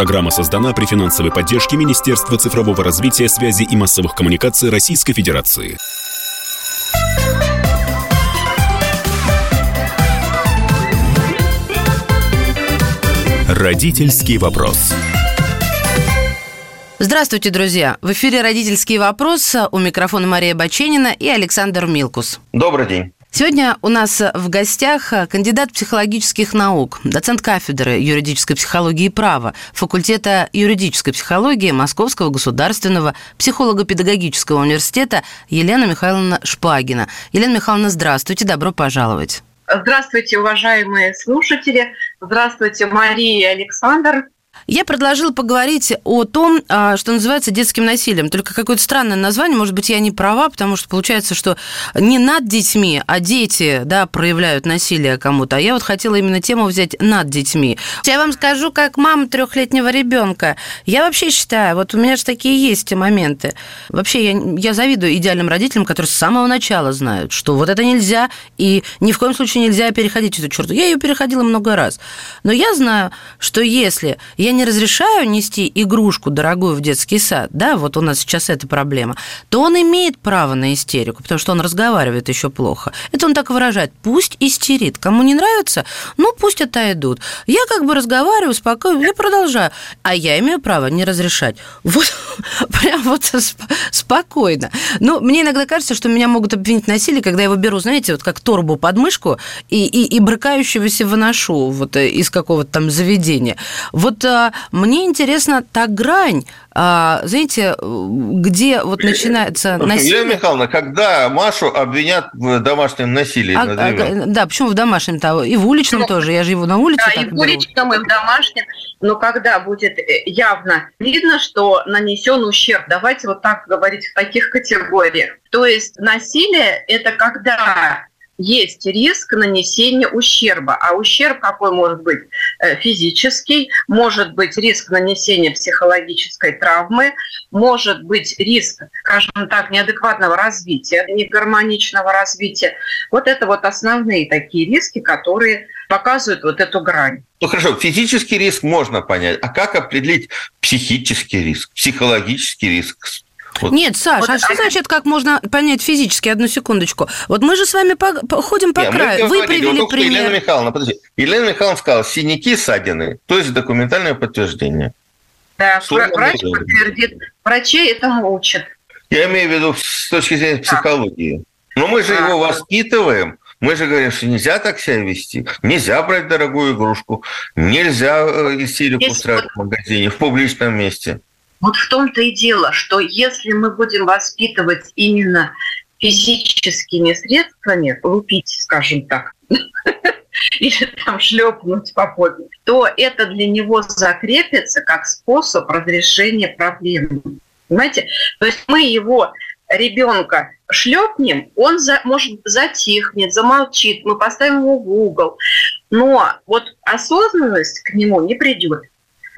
Программа создана при финансовой поддержке Министерства цифрового развития, связи и массовых коммуникаций Российской Федерации. Родительский вопрос. Здравствуйте, друзья! В эфире «Родительский вопрос». У микрофона Мария Баченина и Александр Милкус. Добрый день. Сегодня у нас в гостях кандидат психологических наук, доцент кафедры юридической психологии и права, факультета юридической психологии Московского государственного психолого-педагогического университета Елена Михайловна Шпагина. Елена Михайловна, здравствуйте, добро пожаловать. Здравствуйте, уважаемые слушатели. Здравствуйте, Мария и Александр. Я предложила поговорить о том, а, что называется детским насилием. Только какое-то странное название, может быть, я не права, потому что получается, что не над детьми, а дети да, проявляют насилие кому-то. А я вот хотела именно тему взять над детьми. Я вам скажу, как мама трехлетнего ребенка. Я вообще считаю, вот у меня же такие есть моменты. Вообще, я, я завидую идеальным родителям, которые с самого начала знают, что вот это нельзя, и ни в коем случае нельзя переходить эту черту. Я ее переходила много раз. Но я знаю, что если я не разрешаю нести игрушку дорогую в детский сад, да, вот у нас сейчас эта проблема, то он имеет право на истерику, потому что он разговаривает еще плохо. Это он так выражает. Пусть истерит. Кому не нравится, ну пусть отойдут. Я как бы разговариваю спокойно, я продолжаю. А я имею право не разрешать. Вот прям вот спокойно. Ну, мне иногда кажется, что меня могут обвинить в насилии, когда я его беру, знаете, вот как торбу под мышку и, и, и брыкающегося выношу вот э, из какого-то там заведения. Вот а, мне интересна та грань, а, знаете, где вот начинается насилие... Елена Михайловна, когда Машу обвинят в домашнем насилии а, а, Да, почему в домашнем-то? И в уличном ну, тоже, я живу на улице. Да, и в уличном, и в домашнем. Но когда будет э, явно видно, что нанесен ущерб, давайте вот так говорить в таких категориях. То есть насилие – это когда есть риск нанесения ущерба. А ущерб какой может быть? Э, физический, может быть риск нанесения психологической травмы, может быть риск, скажем так, неадекватного развития, негармоничного развития. Вот это вот основные такие риски, которые показывают вот эту грань. Ну хорошо, физический риск можно понять, а как определить психический риск, психологический риск, вот. Нет, Саша, вот, а что значит, как можно понять физически? Одну секундочку. Вот мы же с вами по, по, ходим по Нет, краю. Вы привели вот, пример. Елена Михайловна, подожди. Елена Михайловна сказала, синяки, ссадины, то есть документальное подтверждение. Да, Слово врач подтвердит. Врачей этому учат. Я имею в виду с точки зрения психологии. Но мы же а, его воспитываем. Мы же говорим, что нельзя так себя вести, нельзя брать дорогую игрушку, нельзя э, истерику устраивать в магазине, в публичном месте. Вот в том-то и дело, что если мы будем воспитывать именно физическими средствами, лупить, скажем так, или там шлепнуть по попе, то это для него закрепится как способ разрешения проблемы. Понимаете? То есть мы его ребенка шлепнем, он за, может затихнет, замолчит, мы поставим его в угол. Но вот осознанность к нему не придет.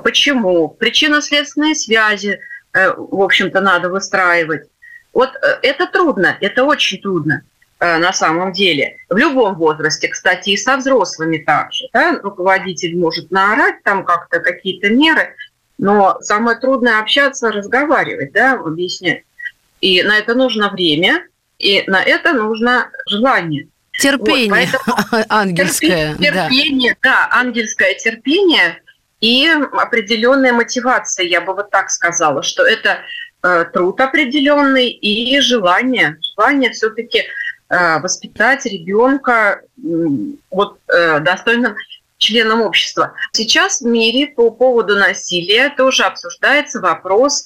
Почему? Причинно-следственные связи, э, в общем-то, надо выстраивать. Вот э, это трудно, это очень трудно э, на самом деле. В любом возрасте, кстати, и со взрослыми также. Да? Руководитель может наорать там как-то какие-то меры, но самое трудное общаться, разговаривать, да, объяснять. И на это нужно время, и на это нужно желание. Терпение вот, ангельское. Терпение, да. да, ангельское терпение – и определенная мотивация, я бы вот так сказала, что это э, труд определенный и желание, желание все-таки э, воспитать ребенка вот э, достойным членом общества. Сейчас в мире по поводу насилия тоже обсуждается вопрос.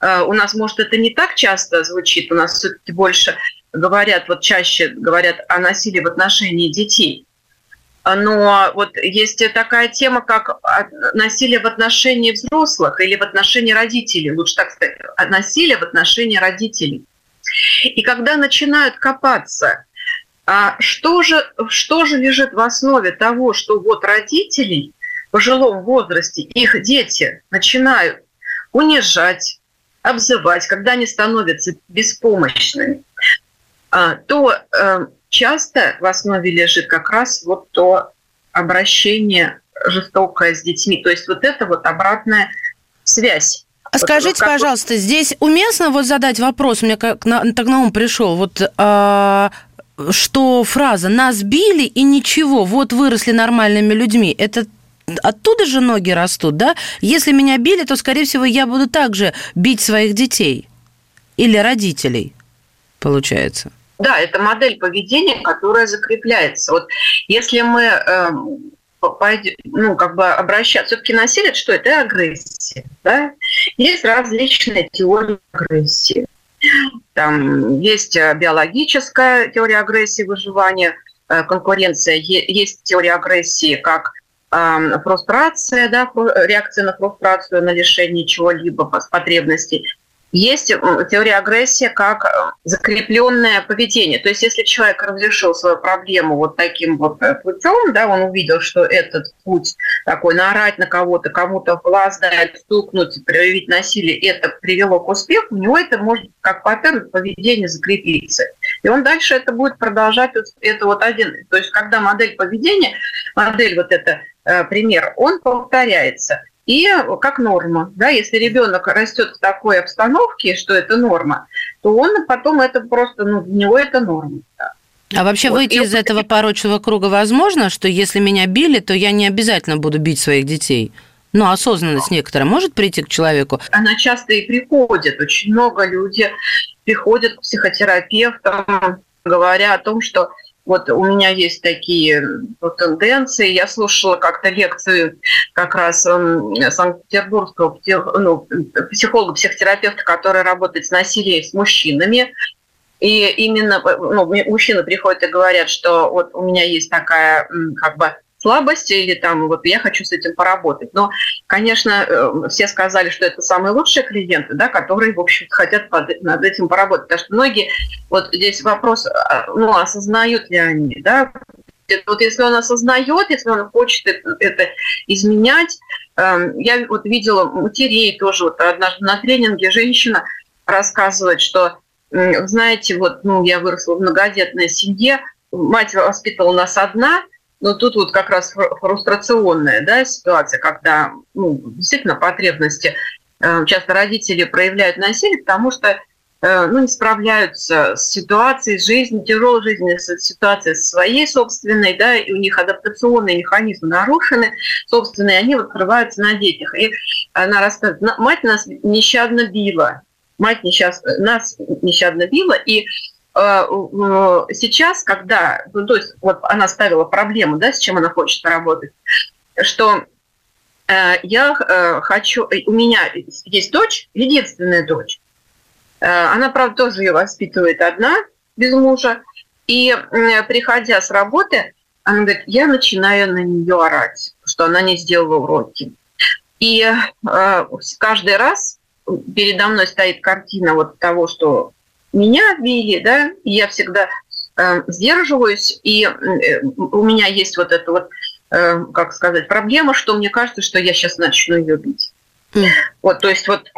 У нас, может, это не так часто звучит, у нас все-таки больше говорят, вот чаще говорят о насилии в отношении детей. Но вот есть такая тема, как насилие в отношении взрослых или в отношении родителей, лучше так сказать, насилие в отношении родителей. И когда начинают копаться, а что же, что же лежит в основе того, что вот родителей в пожилом возрасте, их дети начинают унижать, обзывать, когда они становятся беспомощными, а, то э, часто в основе лежит как раз вот то обращение жестокое с детьми. То есть вот это вот обратная связь. А скажите, пожалуйста, здесь уместно вот задать вопрос, меня как на, так на ум пришел, вот а, что фраза «нас били и ничего, вот выросли нормальными людьми», это оттуда же ноги растут, да? Если меня били, то, скорее всего, я буду также бить своих детей или родителей, получается. Да, это модель поведения, которая закрепляется. Вот если мы э, ну, как бы обращаться, все-таки насилие, что это агрессия, да? Есть различные теории агрессии. Там есть э, биологическая теория агрессии выживания, э, конкуренция, есть теория агрессии как фрустрация, да, реакция на фрустрацию, на лишение чего-либо потребностей. Есть теория агрессии как э, закрепленное поведение. То есть, если человек разрешил свою проблему вот таким вот э, путем, да, он увидел, что этот путь такой наорать на кого-то, кому-то в глаз дать, стукнуть, проявить насилие, это привело к успеху, у него это может как паттерн поведения закрепиться. И он дальше это будет продолжать, это вот один. То есть, когда модель поведения, модель вот это Э, пример, он повторяется. И как норма, да, если ребенок растет в такой обстановке, что это норма, то он потом это просто, ну, для него это норма. Да. А вообще вот. выйти из этого порочного круга возможно, что если меня били, то я не обязательно буду бить своих детей? Ну, осознанность некоторая может прийти к человеку? Она часто и приходит. Очень много людей приходят к психотерапевтам, говоря о том, что вот у меня есть такие ну, тенденции. Я слушала как-то лекцию как раз Санкт-Петербургского ну, психолога-психотерапевта, который работает с насилием с мужчинами. И именно ну, мужчины приходят и говорят, что вот у меня есть такая как бы слабости или там вот я хочу с этим поработать. Но, конечно, э, все сказали, что это самые лучшие клиенты, да, которые, в общем хотят под, над этим поработать. Потому что многие, вот здесь вопрос, а, ну, осознают ли они, да, вот если он осознает, если он хочет это, это изменять, эм, я вот видела матерей тоже, вот однажды на тренинге женщина рассказывает, что, знаете, вот, ну, я выросла в многодетной семье, мать воспитывала нас одна – но тут вот как раз фрустрационная да, ситуация, когда ну, действительно потребности э, часто родители проявляют насилие, потому что э, ну, не справляются с ситуацией, с жизнью, тяжелой жизненной ситуацией своей собственной, да, и у них адаптационные механизмы нарушены, собственные, они вот открываются на детях. И она рассказывает, мать нас нещадно била, мать нещадно, нас нещадно била, и сейчас, когда, ну, то есть вот она ставила проблему, да, с чем она хочет работать, что э, я э, хочу, у меня есть дочь, единственная дочь, она, правда, тоже ее воспитывает одна, без мужа, и приходя с работы, она говорит, я начинаю на нее орать, что она не сделала уроки. И каждый раз передо мной стоит картина вот того, что меня били, да, я всегда э, сдерживаюсь, и э, у меня есть вот эта вот, э, как сказать, проблема, что мне кажется, что я сейчас начну ее бить. Mm. Вот, то есть вот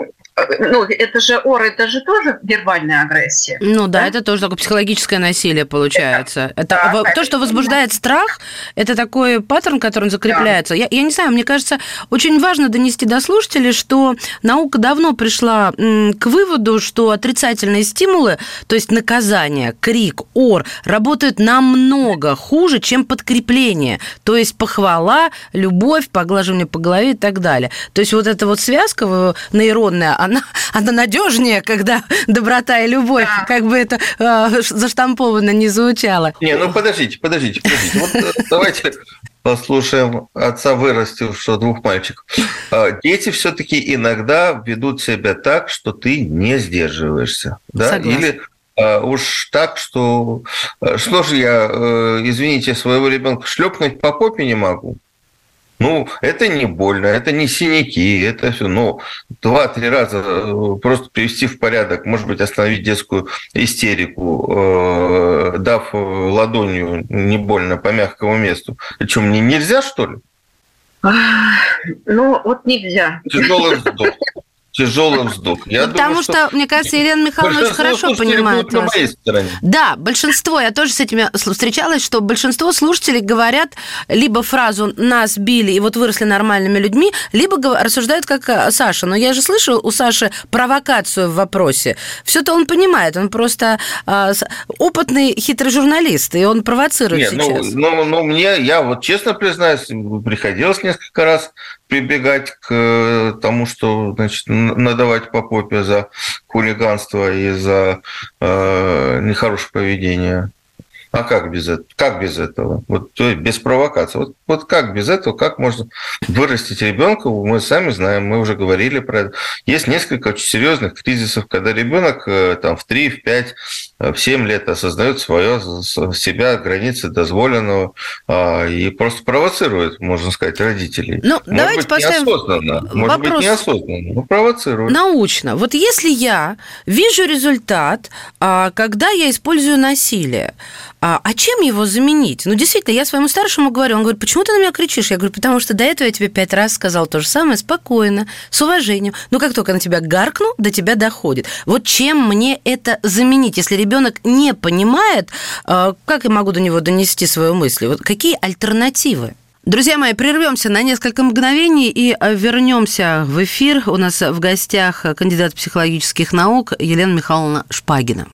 ну, это же ор, это же тоже вербальная агрессия. Ну да, да? это тоже такое психологическое насилие получается. Это, это да, то, что возбуждает страх, это такой паттерн, который закрепляется. Да. Я, я не знаю, мне кажется, очень важно донести до слушателей, что наука давно пришла к выводу, что отрицательные стимулы, то есть наказание, крик, ор, работают намного хуже, чем подкрепление. То есть похвала, любовь, поглаживание по голове и так далее. То есть вот эта вот связка нейронная, она, она надежнее, когда доброта и любовь, да. как бы это э, заштамповано не звучало. Не, ну подождите, подождите, подождите. Вот э, давайте послушаем отца вырастившего двух мальчиков. А, дети все-таки иногда ведут себя так, что ты не сдерживаешься. Да? Или а, уж так, что э, что же я, э, извините, своего ребенка шлепнуть по попе не могу. Ну, это не больно, это не синяки, это все, ну, два-три раза э, просто привести в порядок, может быть, остановить детскую истерику, э, дав ладонью не больно по мягкому месту. Что, мне нельзя, что ли? Ну, вот нельзя. Тяжелый вздох. Тяжелый вздох. Я ну, думаю, потому что, что, мне кажется, Елена Михайловна очень хорошо понимает вас. Да, большинство, я тоже с этими встречалась, что большинство слушателей говорят либо фразу «нас били, и вот выросли нормальными людьми», либо рассуждают как э, Саша. Но я же слышу у Саши провокацию в вопросе. Все-то он понимает, он просто э, опытный хитрый журналист, и он провоцирует Нет, ну, сейчас. Ну, ну, ну, мне, я вот честно признаюсь, приходилось несколько раз прибегать к э, тому, что значит, надавать по попе за хулиганство и за э, нехорошее поведение. А как без этого? Как без этого? Вот, то есть без провокации. Вот, вот как без этого? Как можно вырастить ребенка? Мы сами знаем, мы уже говорили про это. Есть несколько очень серьезных кризисов, когда ребенок э, там, в 3, в 5, э, в 7 лет осознает свое, себя, границы дозволенного а, и просто провоцирует, можно сказать, родителей. Ну, может давайте быть, поставим неосознанно. Может вопрос быть, неосознанно, но провоцирует. Научно. Вот если я вижу результат, а, когда я использую насилие, а, а чем его заменить? Ну, действительно, я своему старшему говорю, он говорит, почему ты на меня кричишь? Я говорю, потому что до этого я тебе пять раз сказал то же самое, спокойно, с уважением. Но как только на тебя гаркну, до тебя доходит. Вот чем мне это заменить, если ребенок не понимает, а, как я могу до него донести свою мысль? Вот какие альтернативы? Друзья мои, прервемся на несколько мгновений и а, вернемся в эфир. У нас в гостях кандидат психологических наук Елена Михайловна Шпагина.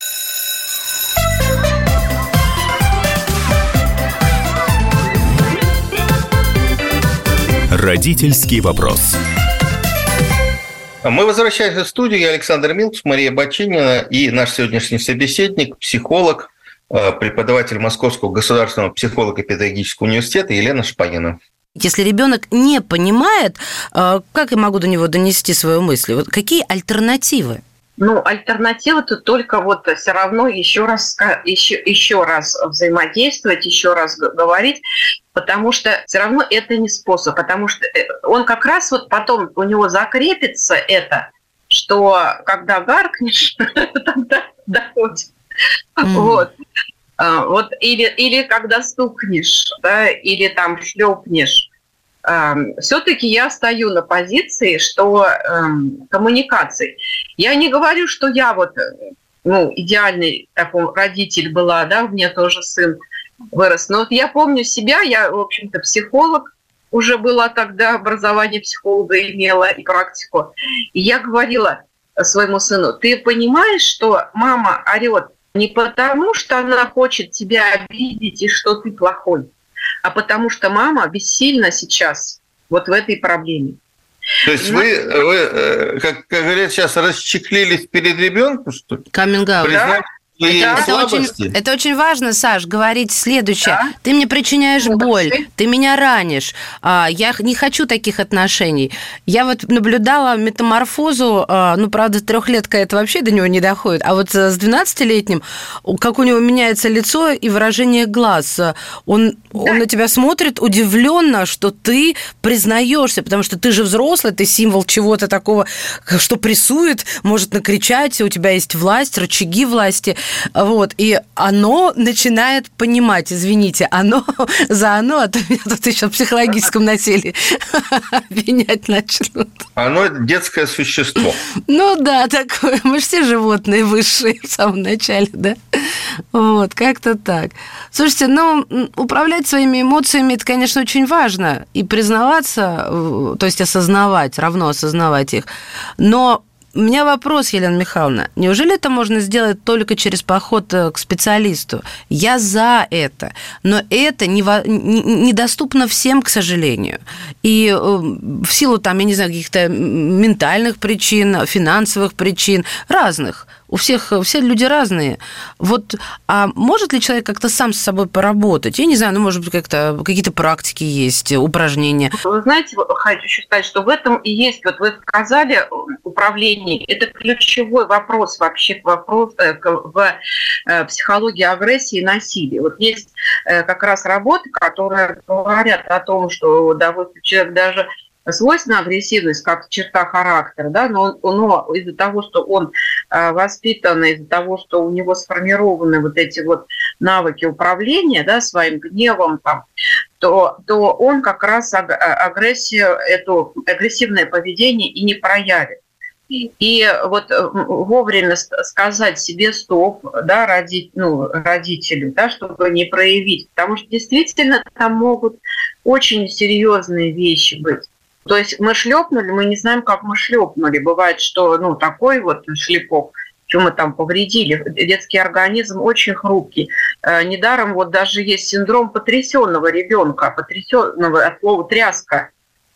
Родительский вопрос. Мы возвращаемся в студию. Я Александр Милкус, Мария Бачинина и наш сегодняшний собеседник, психолог, э, преподаватель Московского государственного психолого-педагогического университета Елена Шпагина. Если ребенок не понимает, э, как я могу до него донести свою мысль? Вот какие альтернативы? Ну, альтернатива тут только вот все равно еще раз, еще, еще раз взаимодействовать, еще раз говорить, потому что все равно это не способ, потому что э, он как раз вот потом у него закрепится это, что когда гаркнешь, тогда доходит. Вот. А, вот или, или когда стукнешь, да, или там шлепнешь, все-таки я стою на позиции, что эм, коммуникации. Я не говорю, что я вот ну, идеальный такой родитель была, да, у меня тоже сын вырос. Но вот я помню себя, я, в общем-то, психолог, уже была тогда, образование психолога имела и практику. И я говорила своему сыну, ты понимаешь, что мама орет не потому, что она хочет тебя обидеть и что ты плохой, а потому что мама бессильна сейчас вот в этой проблеме. То есть Но... вы, вы э, как, как говорят сейчас, расчеклились перед ребенком, что ли? Каминг-аут. Да? Это, это, очень, это очень важно, Саш, говорить следующее. Да? Ты мне причиняешь ну, боль, ты? ты меня ранишь. А, я не хочу таких отношений. Я вот наблюдала метаморфозу, а, ну, правда, трехлетка это вообще до него не доходит, а вот с 12-летним, как у него меняется лицо и выражение глаз. Он, да. он на тебя смотрит удивленно, что ты признаешься, потому что ты же взрослый, ты символ чего-то такого, что прессует, может накричать, у тебя есть власть, рычаги власти. Вот, и оно начинает понимать, извините, оно за оно, а то меня тут еще в психологическом насилии обвинять начнут. Оно детское существо. Ну да, такое. Мы же все животные высшие в самом начале, да? Вот, как-то так. Слушайте, ну, управлять своими эмоциями, это, конечно, очень важно. И признаваться, то есть осознавать, равно осознавать их. Но у меня вопрос, Елена Михайловна. Неужели это можно сделать только через поход э, к специалисту? Я за это, но это недоступно всем, к сожалению. И э, в силу, там, я не знаю, каких-то ментальных причин, финансовых причин, разных – у всех все люди разные. Вот, а может ли человек как-то сам с собой поработать? Я не знаю, ну, может быть, как-то какие-то практики есть, упражнения. Вы знаете, хочу сказать, что в этом и есть, вот вы сказали, управление, это ключевой вопрос вообще вопрос э, в э, психологии агрессии и насилия. Вот есть э, как раз работы, которые говорят о том, что да, человек даже свойственна агрессивность как черта характера, да, но, но из-за того, что он э, воспитан, из-за того, что у него сформированы вот эти вот навыки управления, да, своим гневом, там, то, то он как раз агрессию, это агрессивное поведение и не проявит. И вот вовремя сказать себе стоп, да, роди, ну, родителю, да, чтобы не проявить, потому что действительно там могут очень серьезные вещи быть. То есть мы шлепнули, мы не знаем, как мы шлепнули. Бывает, что ну, такой вот шлепок, что мы там повредили. Детский организм очень хрупкий. Э, недаром вот даже есть синдром потрясенного ребенка, потрясенного от слова тряска.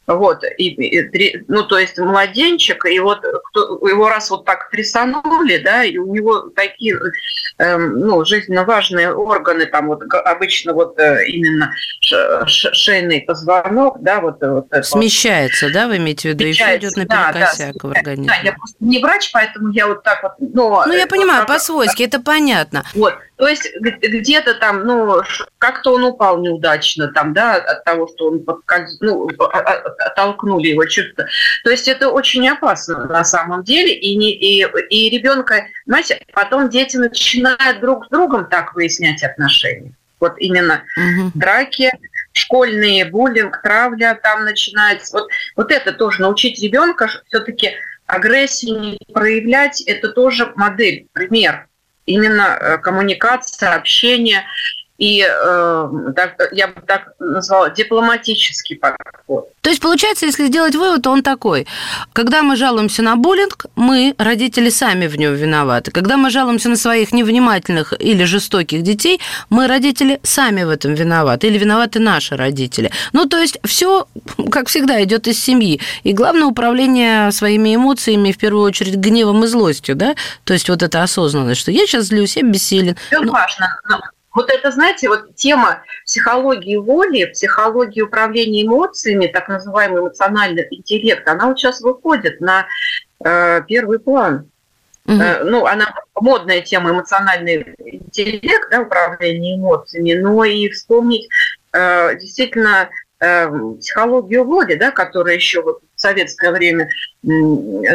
Вот, и, и, ну, то есть младенчик, и вот кто, его раз вот так трясанули, да, и у него такие, эм, ну, жизненно важные органы, там вот обычно вот э, именно шейный позвонок, да, вот, вот Смещается, да, вы имеете в виду, все идет наперекосяк да, да, в организме. Да, я просто не врач, поэтому я вот так вот, но... Ну, я понимаю, вот, по-свойски, это понятно. Вот, то есть где-то там, ну, как-то он упал неудачно, там, да, от того, что он ну, оттолкнули его чувство. То есть это очень опасно на самом деле, и, не, и, и ребенка, знаете, потом дети начинают друг с другом так выяснять отношения. Вот именно угу. драки, школьные, буллинг, травля там начинается. Вот, вот это тоже научить ребенка все-таки агрессию не проявлять, это тоже модель, пример именно э, коммуникация, общение и э, так, я бы так назвала дипломатический подход. То есть, получается, если сделать вывод, то он такой. Когда мы жалуемся на буллинг, мы, родители, сами в нем виноваты. Когда мы жалуемся на своих невнимательных или жестоких детей, мы, родители, сами в этом виноваты. Или виноваты наши родители. Ну, то есть, все, как всегда, идет из семьи. И главное управление своими эмоциями, в первую очередь, гневом и злостью, да? То есть, вот эта осознанность, что я сейчас злюсь, я бессилен. Все ну, важно. Вот это, знаете, вот тема психологии воли, психологии управления эмоциями, так называемый эмоциональный интеллект, она вот сейчас выходит на э, первый план. Угу. Э, ну, она модная тема эмоциональный интеллект, да, управление эмоциями, но и вспомнить э, действительно э, психологию воли, да, которая еще вот в советское время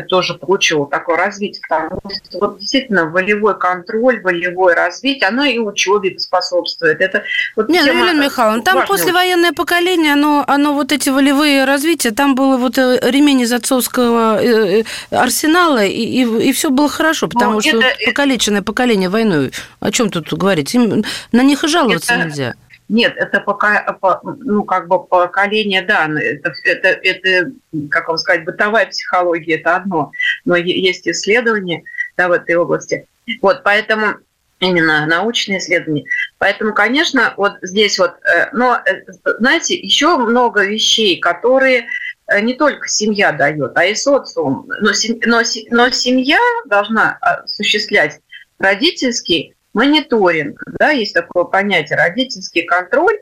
тоже получила такое развитие, потому что вот действительно волевой контроль, волевое развитие, оно и учебе способствует. Это вот Не, ну, Елена Михайловна, там послевоенное поколение, оно, оно вот эти волевые развития, там было вот э, ремень из отцовского э, э, арсенала, и, и, и все было хорошо, потому ну, что это, покалеченное поколение войной, о чем тут говорить? Им, на них и жаловаться это, нельзя. Нет, это пока, ну, как бы поколение, да, это, это, это, как вам сказать, бытовая психология, это одно, но есть исследования да, в этой области. Вот, поэтому именно научные исследования. Поэтому, конечно, вот здесь вот, э, но, э, знаете, еще много вещей, которые э, не только семья дает, а и социум. Но, но, но семья должна осуществлять родительский мониторинг, да, есть такое понятие родительский контроль,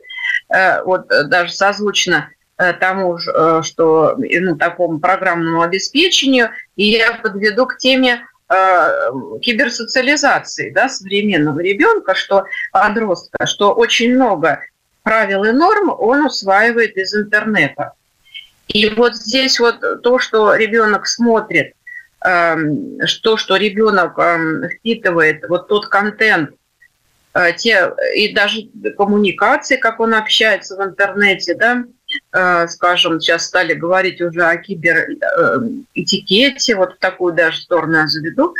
э, вот э, даже созвучно э, тому, что ну, такому программному обеспечению, и я подведу к теме киберсоциализации да, современного ребенка, что подростка, что очень много правил и норм он усваивает из интернета. И вот здесь вот то, что ребенок смотрит что, что ребенок впитывает, вот тот контент, э, те, и даже коммуникации, как он общается в интернете, да, э, скажем, сейчас стали говорить уже о киберетикете, вот в такую даже сторону я заведу,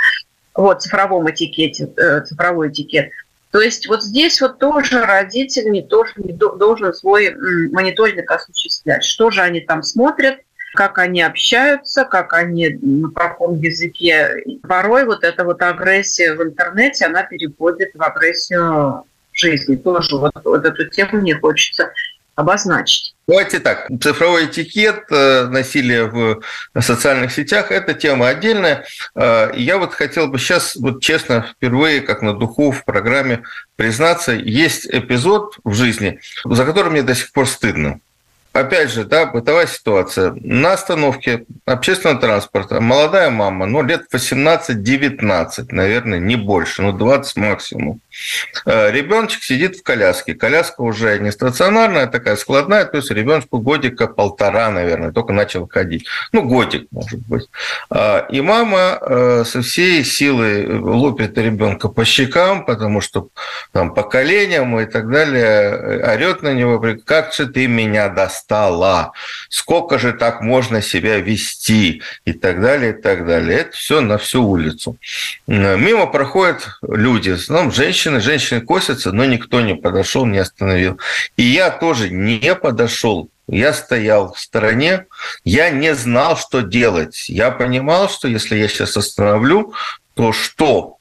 вот, цифровом этикете, э, цифровой этикет. То есть вот здесь вот тоже родитель не тоже не должен свой мониторинг осуществлять. Что же они там смотрят, как они общаются, как они, на каком языке. Порой вот эта вот агрессия в интернете, она переходит в агрессию в жизни. Тоже вот, вот эту тему мне хочется обозначить. Давайте так, цифровой этикет, э, насилие в социальных сетях – это тема отдельная. Э, я вот хотел бы сейчас, вот честно, впервые, как на духу в программе признаться, есть эпизод в жизни, за который мне до сих пор стыдно опять же, да, бытовая ситуация. На остановке общественного транспорта молодая мама, ну, лет 18-19, наверное, не больше, ну, 20 максимум. Э, ребеночек сидит в коляске. Коляска уже не стационарная, такая складная, то есть ребенку годика полтора, наверное, только начал ходить. Ну, годик, может быть. А, и мама э, со всей силой лупит ребенка по щекам, потому что там по коленям и так далее, орет на него, как же ты меня достала, сколько же так можно себя вести и так далее, и так далее. Это все на всю улицу. Мимо проходят люди, ну, женщины, женщины косятся, но никто не подошел, не остановил. И я тоже не подошел я стоял в стороне, я не знал, что делать. Я понимал, что если я сейчас остановлю, то что?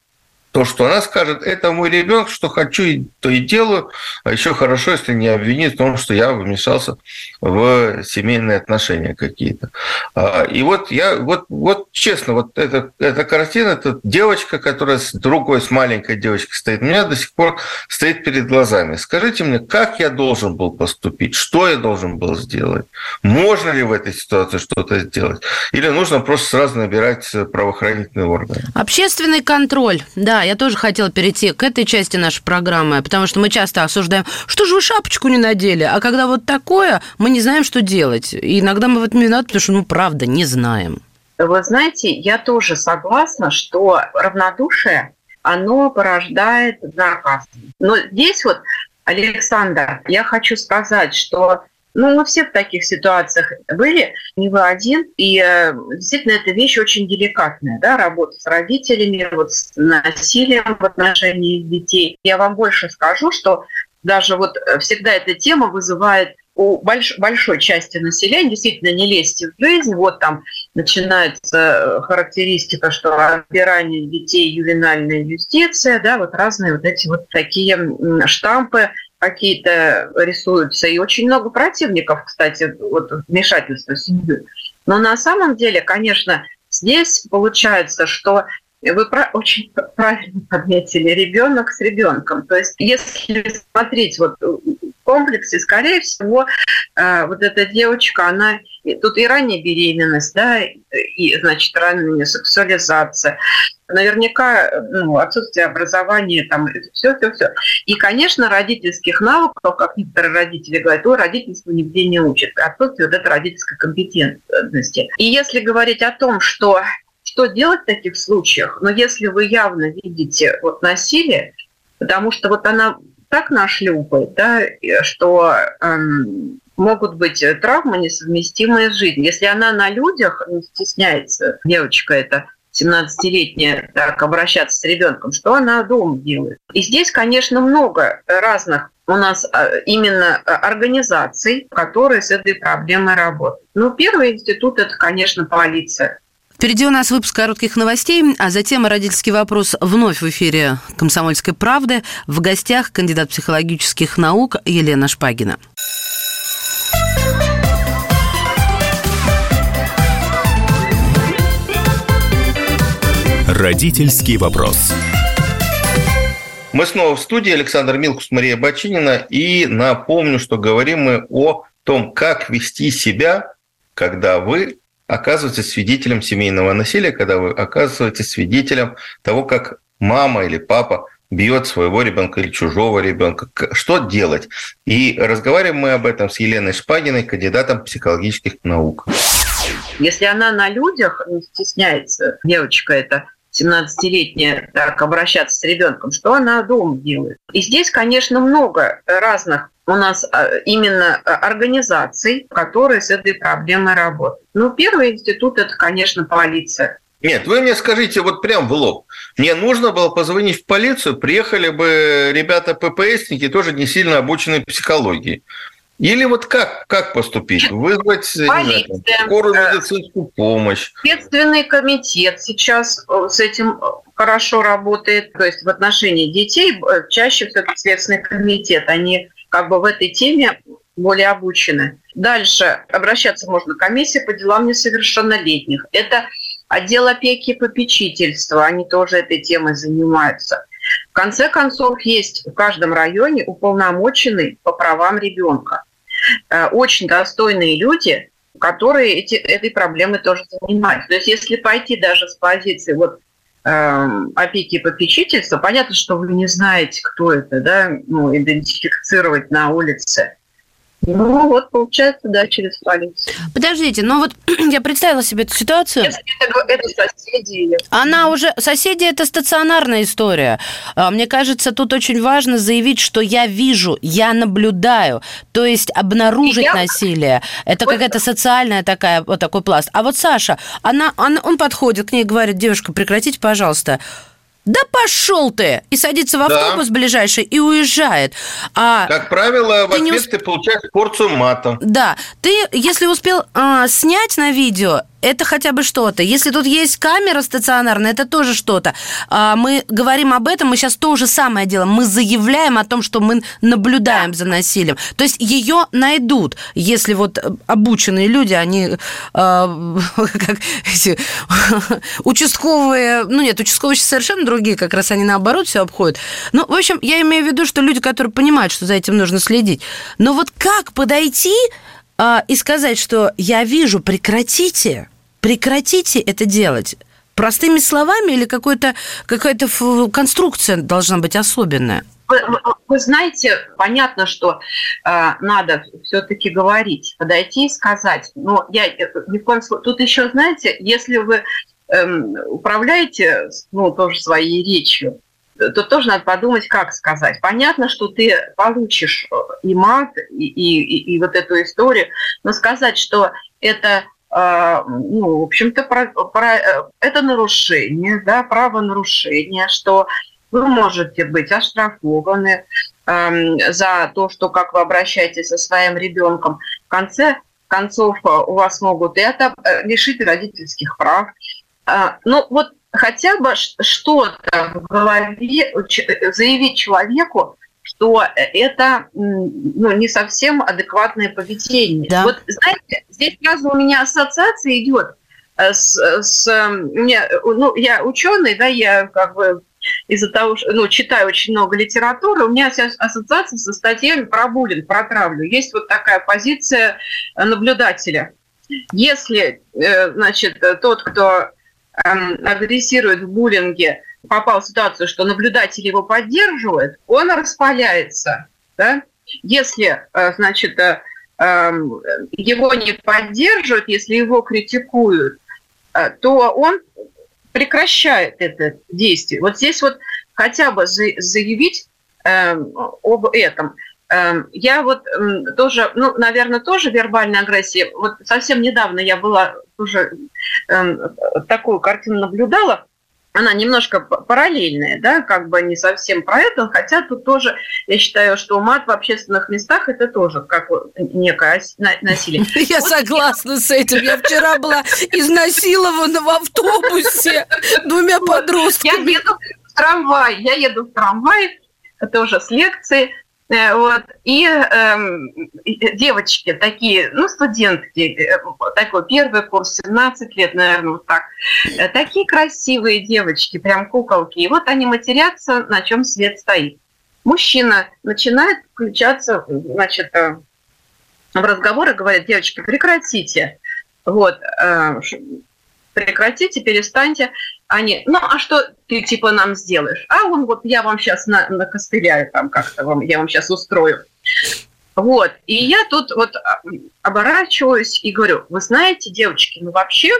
То, что она скажет, это мой ребенок, что хочу, то и делаю. А еще хорошо, если не обвинит в том, что я вмешался в семейные отношения какие-то. А, и вот я, вот, вот честно, вот эта, эта картина, эта девочка, которая с другой, с маленькой девочкой стоит, у меня до сих пор стоит перед глазами. Скажите мне, как я должен был поступить? Что я должен был сделать? Можно ли в этой ситуации что-то сделать? Или нужно просто сразу набирать правоохранительные органы? Общественный контроль, я тоже хотела перейти к этой части нашей программы, потому что мы часто осуждаем, что же вы шапочку не надели, а когда вот такое, мы не знаем, что делать. И иногда мы в этом виноваты, потому что, ну, правда, не знаем. Вы знаете, я тоже согласна, что равнодушие, оно порождает заказ. Но здесь вот, Александр, я хочу сказать, что ну, мы все в таких ситуациях были, не вы один. И э, действительно, эта вещь очень деликатная, да, работа с родителями, вот с насилием в отношении детей. Я вам больше скажу, что даже вот э, всегда эта тема вызывает у больш, большой части населения, действительно, не лезьте в жизнь, вот там начинается э, характеристика, что отбирание детей, ювенальная юстиция, да, вот разные вот эти вот такие штампы, какие-то рисуются, и очень много противников, кстати, вот вмешательства в. Но на самом деле, конечно, здесь получается, что вы очень правильно подметили, ребенок с ребенком. То есть, если смотреть вот комплексе, скорее всего, э, вот эта девочка, она тут и ранняя беременность, да, и, значит, ранняя сексуализация, наверняка ну, отсутствие образования, там, все, все, все. И, конечно, родительских навыков, как некоторые родители говорят, о, родительство нигде не учат, отсутствие вот этой родительской компетентности. И если говорить о том, что что делать в таких случаях, но если вы явно видите вот насилие, потому что вот она так нашлюпает, да, что эм, могут быть травмы, несовместимые с жизнью. Если она на людях не стесняется, девочка это 17-летняя, так обращаться с ребенком, что она дома делает. И здесь, конечно, много разных у нас э, именно э, организаций, которые с этой проблемой работают. Ну, первый институт – это, конечно, полиция. Впереди у нас выпуск коротких новостей, а затем родительский вопрос вновь в эфире «Комсомольской правды». В гостях кандидат психологических наук Елена Шпагина. Родительский вопрос. Мы снова в студии. Александр Милкус, Мария Бочинина. И напомню, что говорим мы о том, как вести себя, когда вы оказываетесь свидетелем семейного насилия, когда вы оказываетесь свидетелем того, как мама или папа бьет своего ребенка или чужого ребенка. Что делать? И разговариваем мы об этом с Еленой Шпагиной, кандидатом психологических наук. Если она на людях не стесняется, девочка это 17-летняя, так обращаться с ребенком, что она дома делает? И здесь, конечно, много разных у нас а, именно а, организаций, которые с этой проблемой работают. Ну, первый институт – это, конечно, полиция. Нет, вы мне скажите вот прям в лоб. Мне нужно было позвонить в полицию, приехали бы ребята ППСники, тоже не сильно обученные психологии. Или вот как, как поступить? Вызвать знаю, скорую э, медицинскую помощь? Следственный комитет сейчас э, с этим э, хорошо работает. То есть в отношении детей чаще все-таки Следственный комитет. Они как бы в этой теме более обучены. Дальше обращаться можно к комиссии по делам несовершеннолетних. Это отдел опеки и попечительства, они тоже этой темой занимаются. В конце концов, есть в каждом районе уполномоченный по правам ребенка. Э, очень достойные люди, которые эти, этой проблемой тоже занимаются. То есть если пойти даже с позиции вот эм, опеки и попечительства, понятно, что вы не знаете, кто это, да, ну, идентифицировать на улице. Ну, вот, получается, да, через полицию. Подождите, ну вот я представила себе эту ситуацию. Если это, это соседи. Она уже... Соседи – это стационарная история. А, мне кажется, тут очень важно заявить, что я вижу, я наблюдаю. То есть обнаружить я... насилие. Это вот... какая-то социальная такая, вот такой пласт. А вот Саша, она, она, он подходит к ней и говорит, девушка, прекратите, пожалуйста. Да пошел ты! И садится в автобус да. ближайший и уезжает. А как правило, в ответ не... ты получаешь порцию мата. Да. Ты, если успел а, снять на видео, это хотя бы что-то. Если тут есть камера стационарная, это тоже что-то. А, мы говорим об этом, мы сейчас то же самое делаем. Мы заявляем о том, что мы наблюдаем за насилием. То есть ее найдут, если вот обученные люди, они а, как эти участковые, ну нет, участковые совершенно другие, как раз они наоборот все обходят. Ну, в общем, я имею в виду, что люди, которые понимают, что за этим нужно следить. Но вот как подойти а, и сказать, что я вижу, прекратите, прекратите это делать. Простыми словами или какой-то, какая-то конструкция должна быть особенная? Вы, вы знаете, понятно, что э, надо все-таки говорить, подойти и сказать. Но я э, ни в коем случае. Тут еще, знаете, если вы э, управляете, ну, тоже своей речью, то тоже надо подумать, как сказать. Понятно, что ты получишь э, и мат, и, и, и вот эту историю, но сказать, что это ну, в общем-то, про, про, э, это нарушение, да, правонарушение, что вы можете быть оштрафованы э, за то, что как вы обращаетесь со своим ребенком. В конце концов, у вас могут это лишить родительских прав. Э, ну, вот хотя бы что-то в голове заявить человеку, что это ну, не совсем адекватное поведение. Да. Вот знаете, здесь сразу у меня ассоциация идет э, с, с мне, ну, я ученый, да, я как бы из-за того, что ну, читаю очень много литературы, у меня ассоциация со статьями про буллинг, про травлю. Есть вот такая позиция наблюдателя. Если, э, значит, тот, кто Эм, агрессирует в буллинге, попал в ситуацию, что наблюдатель его поддерживает, он распаляется. Да? Если, э, значит, э, эм, его не поддерживают, если его критикуют, э, то он прекращает это действие. Вот здесь вот хотя бы заявить эм, об этом. Я вот тоже, ну, наверное, тоже вербальная агрессия. Вот совсем недавно я была уже Эм, такую картину наблюдала, она немножко параллельная, да, как бы не совсем про это, хотя тут тоже, я считаю, что мат в общественных местах это тоже как некое насилие. Я согласна с этим. Я вчера была изнасилована в автобусе двумя подростками. Я еду в трамвай, я еду в трамвай, тоже с лекции, вот. И э, девочки такие, ну, студентки, э, такой первый курс, 17 лет, наверное, вот так. Э, такие красивые девочки, прям куколки. И вот они матерятся, на чем свет стоит. Мужчина начинает включаться, значит, в разговор и говорит, девочки, прекратите. Вот, прекратите, перестаньте. Они, ну, а что ты, типа, нам сделаешь? А он вот, я вам сейчас на, накостыляю там как-то, вам, я вам сейчас устрою. Вот, и я тут вот а, оборачиваюсь и говорю, вы знаете, девочки, ну вообще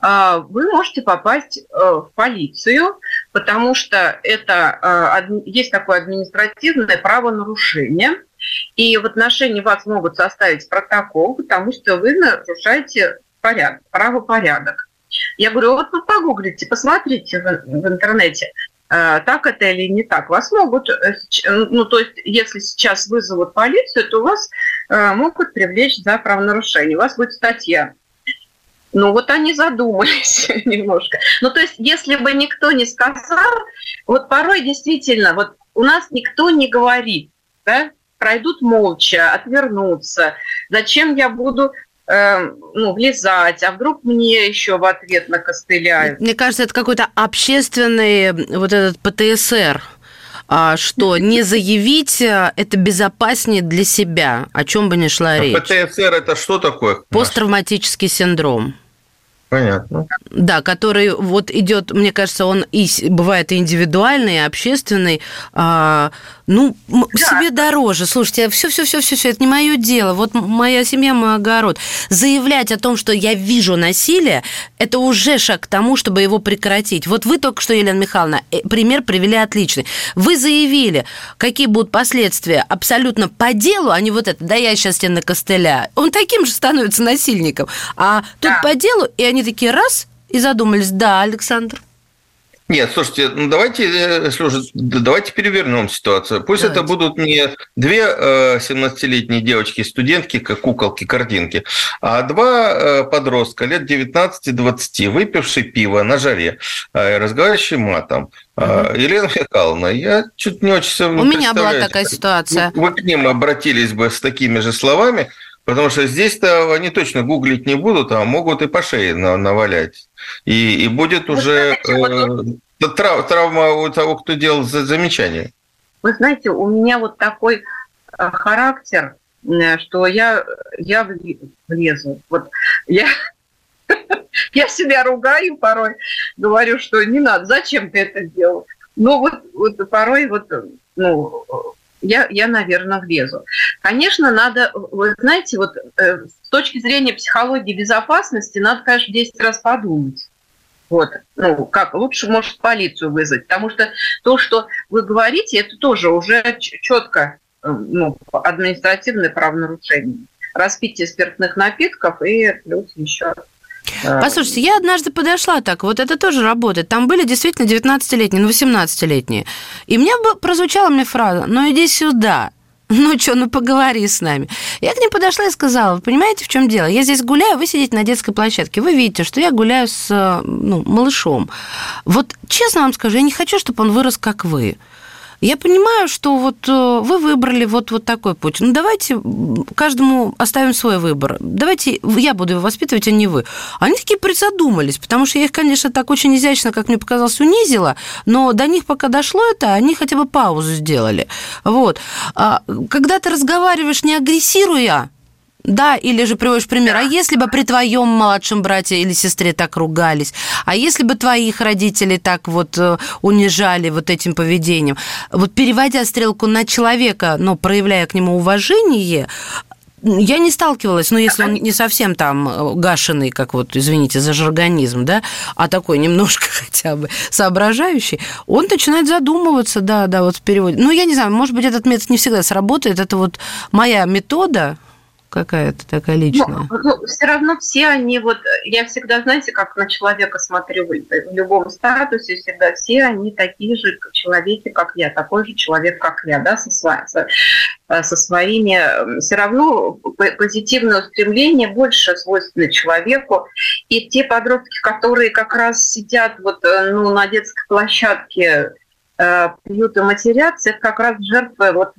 а, вы можете попасть э, в полицию, потому что это а, есть такое административное правонарушение, и в отношении вас могут составить протокол, потому что вы нарушаете порядок, правопорядок. Я говорю, вот вы погуглите, посмотрите в, в интернете, э, так это или не так. Вас могут, э, ну, то есть, если сейчас вызовут полицию, то вас э, могут привлечь за правонарушение. У вас будет статья. Ну, вот они задумались немножко. Ну, то есть, если бы никто не сказал, вот порой действительно, вот у нас никто не говорит, да, пройдут молча, отвернутся. Зачем я буду э, ну, влезать, а вдруг мне еще в ответ накостыляют. Мне кажется, это какой-то общественный вот этот ПТСР, а, что не заявить э, это безопаснее для себя, о чем бы ни шла а речь. ПТСР это что такое? Посттравматический синдром. Понятно. Да, который вот идет, мне кажется, он и бывает и индивидуальный, и общественный. А, ну, да. себе дороже. Слушайте, все, все, все, все, все, это не мое дело. Вот моя семья, мой огород. Заявлять о том, что я вижу насилие, это уже шаг к тому, чтобы его прекратить. Вот вы только что, Елена Михайловна, э, пример привели отличный. Вы заявили, какие будут последствия абсолютно по делу, а не вот это, да я сейчас тебе на костыля. Он таким же становится насильником. А тут да. по делу, и они они такие раз и задумались, да, Александр. Нет, слушайте, ну давайте, э, слушайте, давайте перевернем ситуацию. Пусть давайте. это будут не две 17-летние э, девочки, студентки, как куколки, картинки, а два э, подростка лет 19-20, выпившие пиво на жаре, разговаривающие матом. Угу. Елена Михайловна, я чуть не очень... У меня была такая ситуация. Вы, вы к ним обратились бы с такими же словами, Потому что здесь-то они точно гуглить не будут, а могут и по шее навалять. И, и будет Вы уже знаете, э, трав, травма у того, кто делал замечание. Вы знаете, у меня вот такой э, характер, что я, я влезу. Вот я, я себя ругаю порой, говорю, что не надо, зачем ты это делал? Но вот, вот порой вот, ну, я, я, наверное, влезу. Конечно, надо, вы знаете, вот э, с точки зрения психологии безопасности, надо, конечно, 10 раз подумать. Вот, ну, как лучше, может, полицию вызвать, потому что то, что вы говорите, это тоже уже четко э, ну, административное правонарушение. Распитие спиртных напитков и плюс еще Послушайте, я однажды подошла так, вот это тоже работает. Там были действительно 19-летние, ну 18-летние. И мне прозвучала мне фраза, ну иди сюда. Ну что, ну поговори с нами. Я к ним подошла и сказала, вы понимаете, в чем дело? Я здесь гуляю, вы сидите на детской площадке. Вы видите, что я гуляю с ну, малышом. Вот честно вам скажу, я не хочу, чтобы он вырос, как вы. Я понимаю, что вот э, вы выбрали вот, вот такой путь. Ну, давайте каждому оставим свой выбор. Давайте я буду его воспитывать, а не вы. Они такие призадумались, потому что я их, конечно, так очень изящно, как мне показалось, унизила, но до них пока дошло это, они хотя бы паузу сделали. Вот. А когда ты разговариваешь не агрессируя, да, или же приводишь пример. А если бы при твоем младшем брате или сестре так ругались? А если бы твоих родителей так вот э, унижали вот этим поведением? Вот переводя стрелку на человека, но проявляя к нему уважение, я не сталкивалась, ну, если он не совсем там э, гашеный, как вот, извините за жаргонизм, да, а такой немножко хотя бы соображающий, он начинает задумываться, да, да, вот в переводе. Ну, я не знаю, может быть, этот метод не всегда сработает, это вот моя метода, какая-то такая личная? Ну, ну, все равно все они вот, я всегда, знаете, как на человека смотрю в любом статусе, всегда все они такие же человеки, как я, такой же человек, как я, да, со, со, со своими, все равно позитивное устремление больше свойственно человеку, и те подростки, которые как раз сидят вот, э, ну, на детской площадке, э, пьют и матерятся, это как раз жертвы вот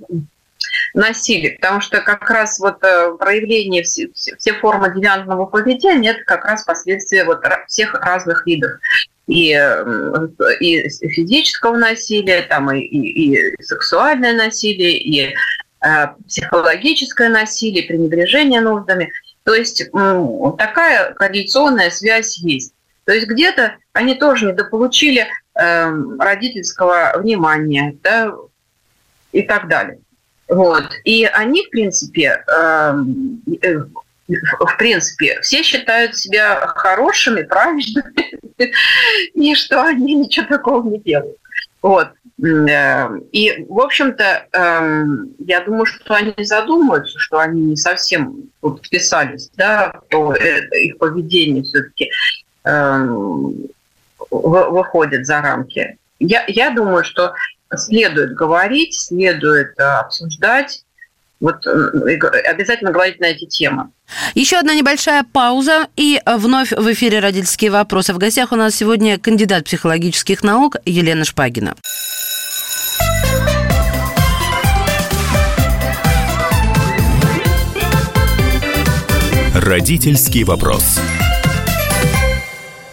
насилия, потому что как раз вот э, проявление все, все формы девиантного поведения это как раз последствия вот всех разных видов и, и физического насилия, там и, и, и сексуальное насилие, и э, психологическое насилие, пренебрежение нуждами. То есть э, такая корреляционная связь есть. То есть где-то они тоже недополучили э, родительского внимания да, и так далее. Вот. И они, в принципе, эм, э, в принципе, все считают себя хорошими, правильными, и что они ничего такого не делают. Вот. Э, и, в общем-то, эм, я думаю, что они задумаются, что они не совсем вот вписались, да, то э, их поведение все-таки эм, выходит за рамки. Я, я думаю, что следует говорить, следует э, обсуждать, вот э, обязательно говорить на эти темы. Еще одна небольшая пауза, и вновь в эфире «Родительские вопросы». В гостях у нас сегодня кандидат психологических наук Елена Шпагина. Родительский вопрос.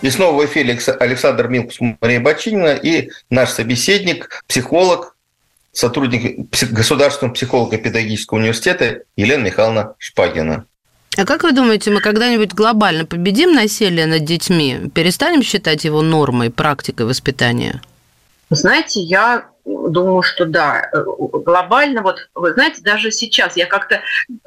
И снова в эфире Александр Милкус, Мария Бочинина и наш собеседник, психолог, сотрудник Государственного психолого-педагогического университета Елена Михайловна Шпагина. А как вы думаете, мы когда-нибудь глобально победим насилие над детьми? Перестанем считать его нормой, практикой воспитания? Знаете, я думаю, что да. Глобально, вот вы знаете, даже сейчас я как-то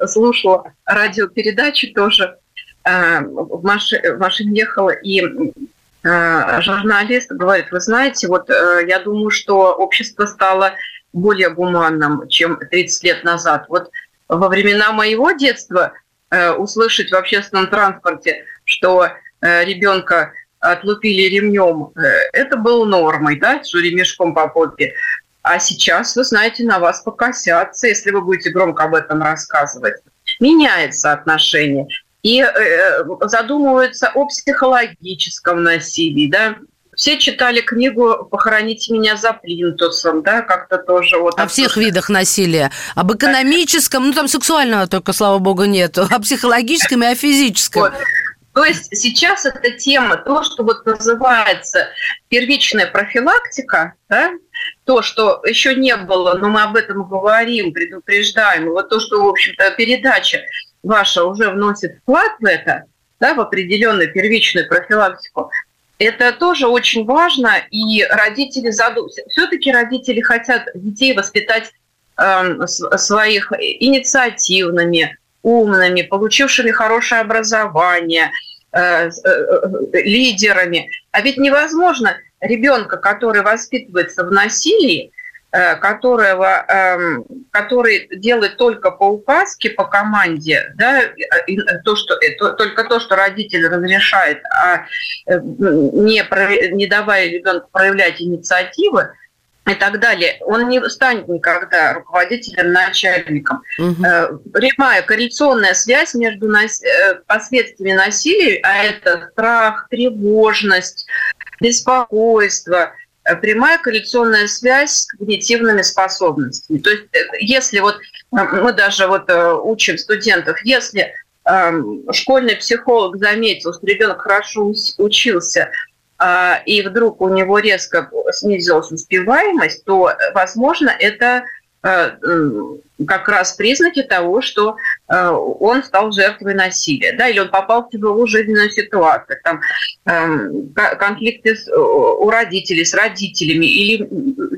слушала радиопередачу тоже, в машине, в машине ехала, и э, журналист говорит, вы знаете, вот э, я думаю, что общество стало более гуманным, чем 30 лет назад. Вот во времена моего детства Э, услышать в общественном транспорте, что э, ребенка отлупили ремнем, э, это было нормой, да, что ремешком по попе. А сейчас, вы знаете, на вас покосятся, если вы будете громко об этом рассказывать. Меняется отношение. И э, задумываются о психологическом насилии, да, все читали книгу «Похороните меня за плинтусом», да, как-то тоже вот. О всех видах насилия. Об экономическом, ну там сексуального только, слава богу, нету. О психологическом и о физическом. Вот. То есть сейчас эта тема, то, что вот называется первичная профилактика, да, то, что еще не было, но мы об этом говорим, предупреждаем, вот то, что, в общем-то, передача ваша уже вносит вклад в это, да, в определенную первичную профилактику, это тоже очень важно, и родители задумываются. Все-таки родители хотят детей воспитать э, своих инициативными, умными, получившими хорошее образование, э, э, лидерами. А ведь невозможно ребенка, который воспитывается в насилии, которого, эм, который делает только по указке, по команде, да, то, что, то, только то, что родитель разрешает, а э, не, не давая ребенку проявлять инициативы, и так далее, он не станет никогда руководителем, начальником. Угу. Прямая корреляционная связь между нас... последствиями насилия, а это страх, тревожность, беспокойство – Э, прямая корреляционная связь с когнитивными способностями. То есть э, если вот э, мы даже вот учим студентов, если эм, школьный психолог заметил, что ребенок хорошо учился, и вдруг у него резко снизилась успеваемость, то, возможно, это Э, как раз признаки того, что э, он стал жертвой насилия, да, или он попал в тяжелую жизненную ситуацию, там, эм, конфликты у родителей, с родителями, или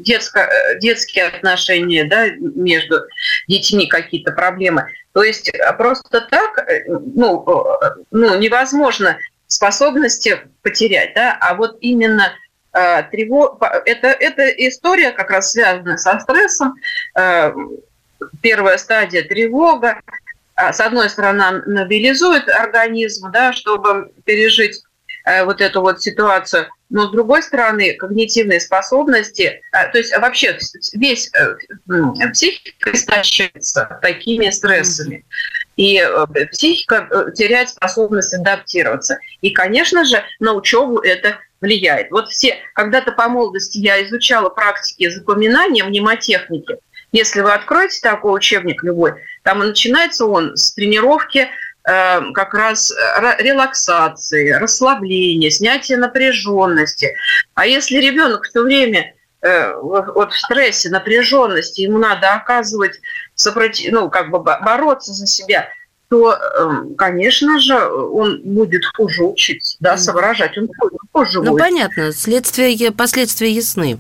детско, детские отношения, да, между детьми какие-то проблемы. То есть просто так, э, ну, ну невозможно способности потерять, да, а вот именно Э, это, это история как раз связана со стрессом. Э, первая стадия тревога. А, с одной стороны, мобилизует организм, да, чтобы пережить э, вот эту вот ситуацию, но с другой стороны, когнитивные способности, то есть вообще весь психика истощается такими стрессами. И психика теряет способность адаптироваться. И, конечно же, на учебу это влияет. Вот все, когда-то по молодости я изучала практики запоминания мнемотехники. Если вы откроете такой учебник любой, там и начинается он с тренировки э, как раз релаксации, расслабления, снятия напряженности. А если ребенок все время э, вот в стрессе, напряженности, ему надо оказывать сопротив... ну, как бы бороться за себя – то, эм, конечно же, он будет хуже учиться, да, соображать, он хуже Ну, будет. понятно, следствия, последствия ясны.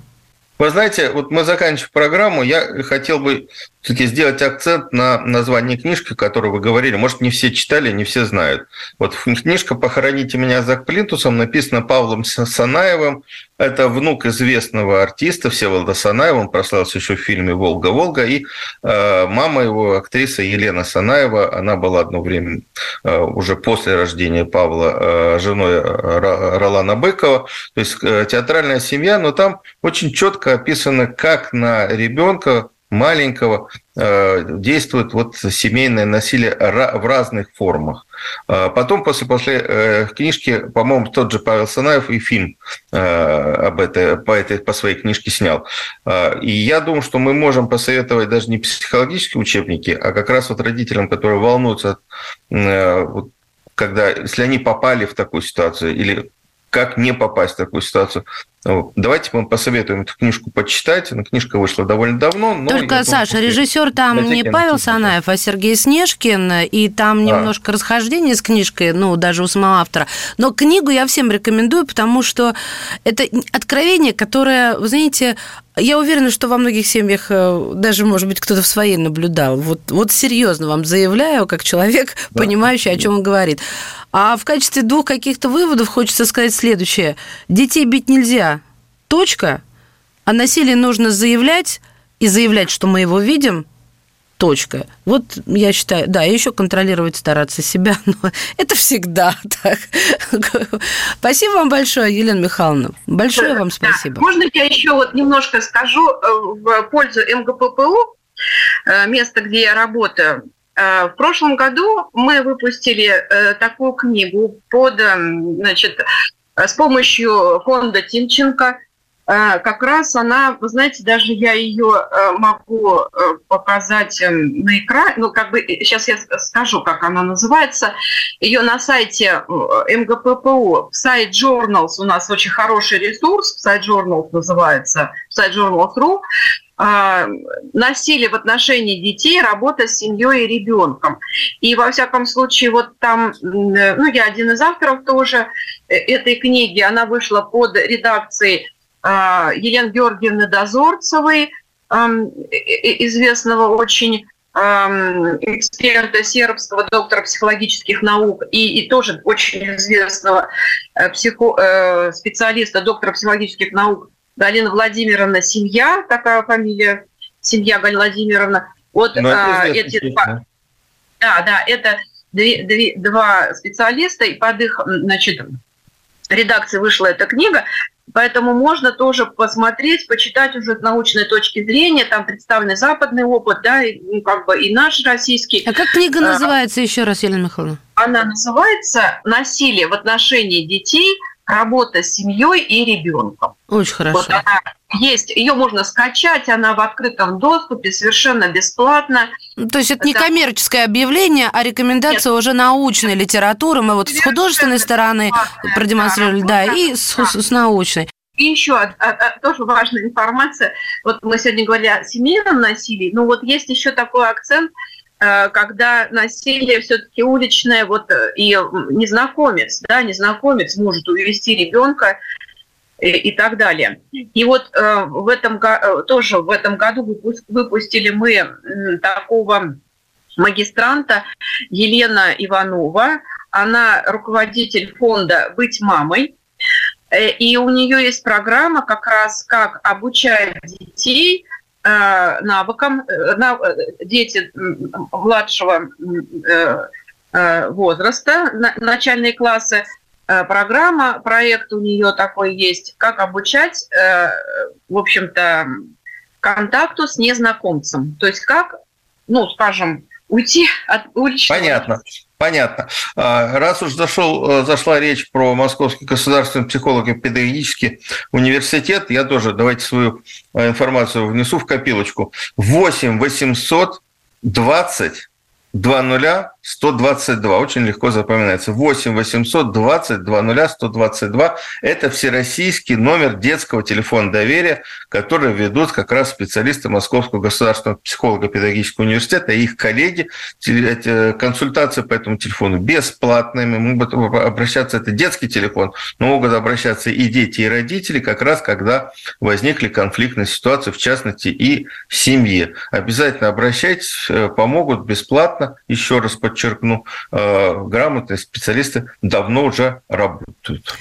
Вы знаете, вот мы заканчиваем программу, я хотел бы все-таки сделать акцент на название книжки, которую вы говорили. Может, не все читали, не все знают. Вот книжка «Похороните меня за плинтусом» написана Павлом Санаевым. Это внук известного артиста Всеволода Санаева. Он прославился еще в фильме «Волга-Волга». И э, мама его, актриса Елена Санаева, она была одно время, э, уже после рождения Павла, э, женой Ролана Быкова. То есть э, театральная семья, но там очень четко описано, как на ребенка маленького э, действует вот семейное насилие в разных формах. А потом, после, после э, книжки, по-моему, тот же Павел Санаев и фильм э, об этой, по, этой, по своей книжке снял. А, и я думаю, что мы можем посоветовать даже не психологические учебники, а как раз вот родителям, которые волнуются, когда, если они попали в такую ситуацию или как не попасть в такую ситуацию. Давайте мы посоветуем эту книжку почитать. Она книжка вышла довольно давно. Но Только, Саша, думаю, режиссер там не Павел Санаев, а Сергей Снежкин, и там а. немножко расхождение с книжкой, ну, даже у самого автора. Но книгу я всем рекомендую, потому что это откровение, которое, вы знаете, я уверена, что во многих семьях э, даже, может быть, кто-то в своей наблюдал. Вот, вот серьезно вам заявляю, как человек, да. понимающий, о чем он говорит. А в качестве двух каких-то выводов хочется сказать следующее. Детей бить нельзя. Точка. А насилие нужно заявлять и заявлять, что мы его видим, точка. Вот я считаю, да, еще контролировать стараться себя, но это всегда так. Спасибо вам большое, Елена Михайловна. Большое вам спасибо. Да. Можно я еще вот немножко скажу э, в пользу МГППУ, э, место, где я работаю. Э, в прошлом году мы выпустили такую книгу под, значит, с помощью фонда Тимченко – как раз она, вы знаете, даже я ее э, могу э, показать эм, на экране, ну, как бы, сейчас я скажу, как она называется. Ее на сайте МГППУ, сайт Journals, у нас очень хороший ресурс, сайт Journals называется, сайт Journals.ru, насилие в отношении детей, работа с семьей и ребенком. И во всяком случае, вот там, ну, я один из авторов тоже этой книги, она вышла под редакцией а, Елены Георгиевны Дозорцевой, известного очень эксперта сербского, доктора психологических наук и, и тоже очень известного э, психо, э, специалиста, доктора психологических наук Галина Владимировна Семья, такая фамилия, Семья Галина Владимировна. Вот ну, а, эти два, да, да, это две, две, два специалиста, и под их, значит, редакцией вышла эта книга. Поэтому можно тоже посмотреть, почитать уже с научной точки зрения. Там представлен западный опыт, да, и, ну, как бы и наш российский. А как книга а, называется а, еще раз, Елена Михайловна? Она называется «Насилие в отношении детей. Работа с семьей и ребенком». Очень хорошо. Вот она есть, ее можно скачать, она в открытом доступе, совершенно бесплатно. Ну, то есть это не коммерческое объявление, а рекомендация Нет. уже научной литературы. Мы вот с художественной стороны продемонстрировали, да, да и с, с научной. И еще а, а, тоже важная информация. Вот мы сегодня говорили о семейном насилии, но вот есть еще такой акцент, э, когда насилие все-таки уличное, вот э, и незнакомец, да, незнакомец может увести ребенка и так далее. И вот э, в этом э, тоже в этом году выпустили мы такого магистранта Елена Иванова. Она руководитель фонда «Быть мамой». Э, и у нее есть программа как раз как обучать детей навыкам, дети младшего возраста, начальные классы, программа, проект у нее такой есть, как обучать, э, в общем-то, контакту с незнакомцем. То есть как, ну, скажем, уйти от уличного... Понятно. Понятно. А, раз уж зашел, э, зашла речь про Московский государственный психолого-педагогический университет, я тоже давайте свою информацию внесу в копилочку. 8 800 20 20 122. Очень легко запоминается. 8 800 20 20 122. Это всероссийский номер детского телефона доверия, который ведут как раз специалисты Московского государственного психолого-педагогического университета и их коллеги. Консультации по этому телефону бесплатные. Могут обращаться, это детский телефон, но могут обращаться и дети, и родители, как раз когда возникли конфликтные ситуации, в частности, и в семье. Обязательно обращайтесь, э, помогут бесплатно. Еще раз подчеркну, э, грамотные специалисты давно уже работают.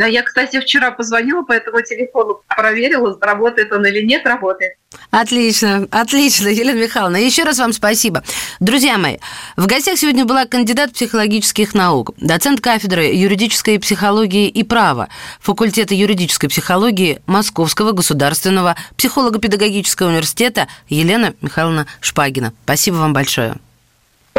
Да, я, кстати, вчера позвонила по этому телефону, проверила, работает он или нет, работает. Отлично, отлично, Елена Михайловна. Еще раз вам спасибо. Друзья мои, в гостях сегодня была кандидат психологических наук, доцент кафедры юридической психологии и права, факультета юридической психологии Московского государственного психолого-педагогического университета Елена Михайловна Шпагина. Спасибо вам большое.